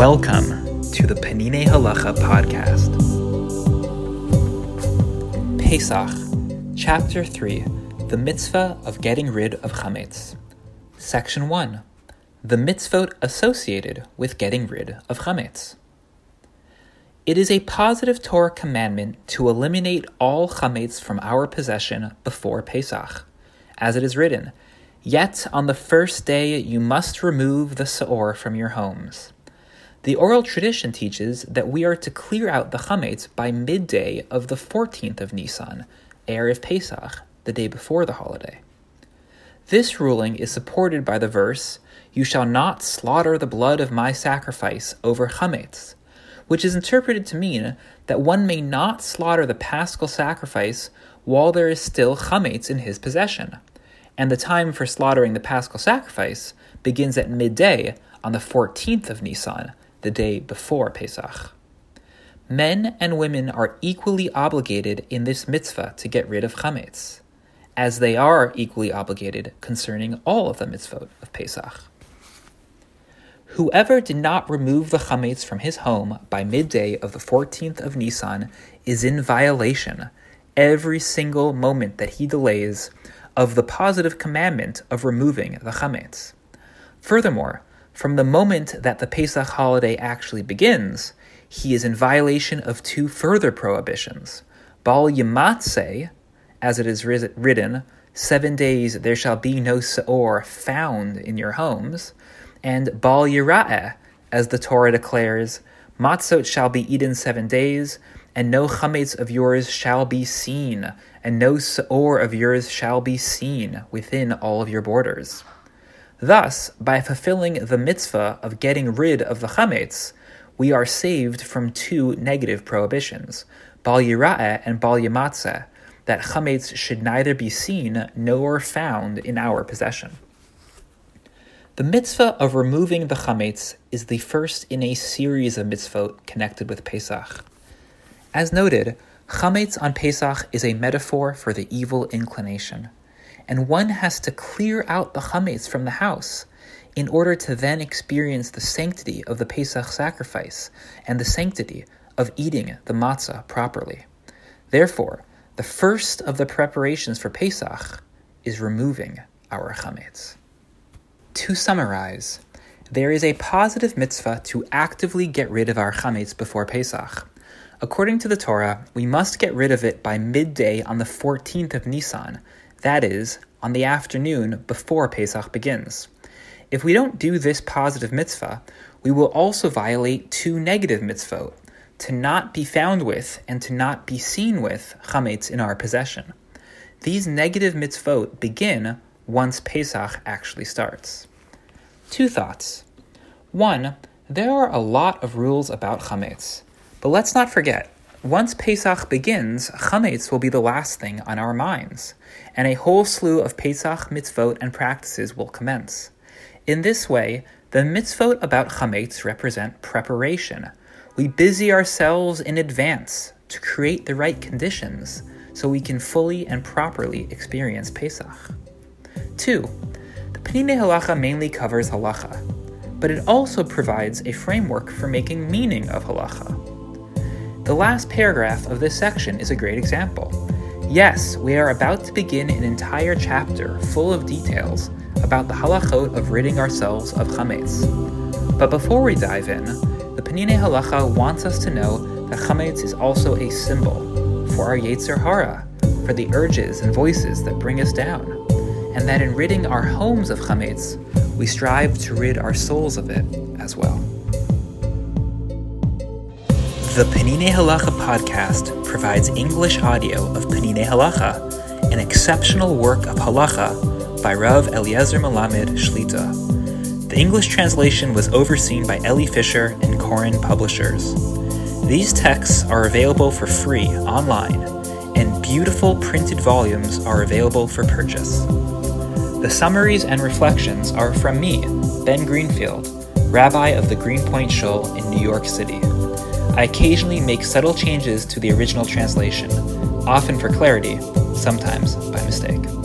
Welcome to the Peninei Halacha podcast. Pesach, Chapter 3 The Mitzvah of Getting Rid of Chametz. Section 1 The mitzvot associated with getting rid of Chametz. It is a positive Torah commandment to eliminate all chametz from our possession before Pesach. As it is written, Yet on the first day you must remove the seor from your homes. The oral tradition teaches that we are to clear out the chametz by midday of the 14th of Nisan, Erev Pesach, the day before the holiday. This ruling is supported by the verse, You shall not slaughter the blood of my sacrifice over chametz which is interpreted to mean that one may not slaughter the paschal sacrifice while there is still chametz in his possession, and the time for slaughtering the paschal sacrifice begins at midday on the 14th of Nisan, the day before Pesach. Men and women are equally obligated in this mitzvah to get rid of chametz, as they are equally obligated concerning all of the mitzvot of Pesach. Whoever did not remove the chametz from his home by midday of the 14th of Nisan is in violation every single moment that he delays of the positive commandment of removing the chametz. Furthermore, from the moment that the Pesach holiday actually begins, he is in violation of two further prohibitions. Bal Yamatzeh, as it is written, seven days there shall be no seor found in your homes, and Bal Yira'eh, as the Torah declares, Matzot shall be eaten seven days, and no chametz of yours shall be seen, and no seor of yours shall be seen within all of your borders. Thus, by fulfilling the mitzvah of getting rid of the chametz, we are saved from two negative prohibitions, Bal and Bal that chametz should neither be seen nor found in our possession. The mitzvah of removing the chametz is the first in a series of mitzvot connected with Pesach. As noted, chametz on Pesach is a metaphor for the evil inclination, and one has to clear out the chametz from the house in order to then experience the sanctity of the Pesach sacrifice and the sanctity of eating the matzah properly. Therefore, the first of the preparations for Pesach is removing our chametz. To summarize, there is a positive mitzvah to actively get rid of our chametz before Pesach. According to the Torah, we must get rid of it by midday on the 14th of Nisan, that is, on the afternoon before Pesach begins. If we don't do this positive mitzvah, we will also violate two negative mitzvot to not be found with and to not be seen with chametz in our possession. These negative mitzvot begin once Pesach actually starts. Two thoughts. One, there are a lot of rules about chametz, but let's not forget, once Pesach begins, chametz will be the last thing on our minds, and a whole slew of Pesach mitzvot and practices will commence. In this way, the mitzvot about chametz represent preparation. We busy ourselves in advance to create the right conditions so we can fully and properly experience Pesach. 2. The Peninei Halacha mainly covers halacha, but it also provides a framework for making meaning of halacha. The last paragraph of this section is a great example. Yes, we are about to begin an entire chapter full of details about the halachot of ridding ourselves of chametz. But before we dive in, the Peninei Halacha wants us to know that chametz is also a symbol for our Yetzer Hara, for the urges and voices that bring us down and that in ridding our homes of chametz, we strive to rid our souls of it as well. The Peninei Halacha podcast provides English audio of Peninei Halacha, an exceptional work of halacha by Rav Eliezer Melamed Shlita. The English translation was overseen by Elli Fischer and Koren Publishers. These texts are available for free online, and beautiful printed volumes are available for purchase. The summaries and reflections are from me, Ben Greenfield, rabbi of the Greenpoint Shul in New York City. I occasionally make subtle changes to the original translation, often for clarity, sometimes by mistake.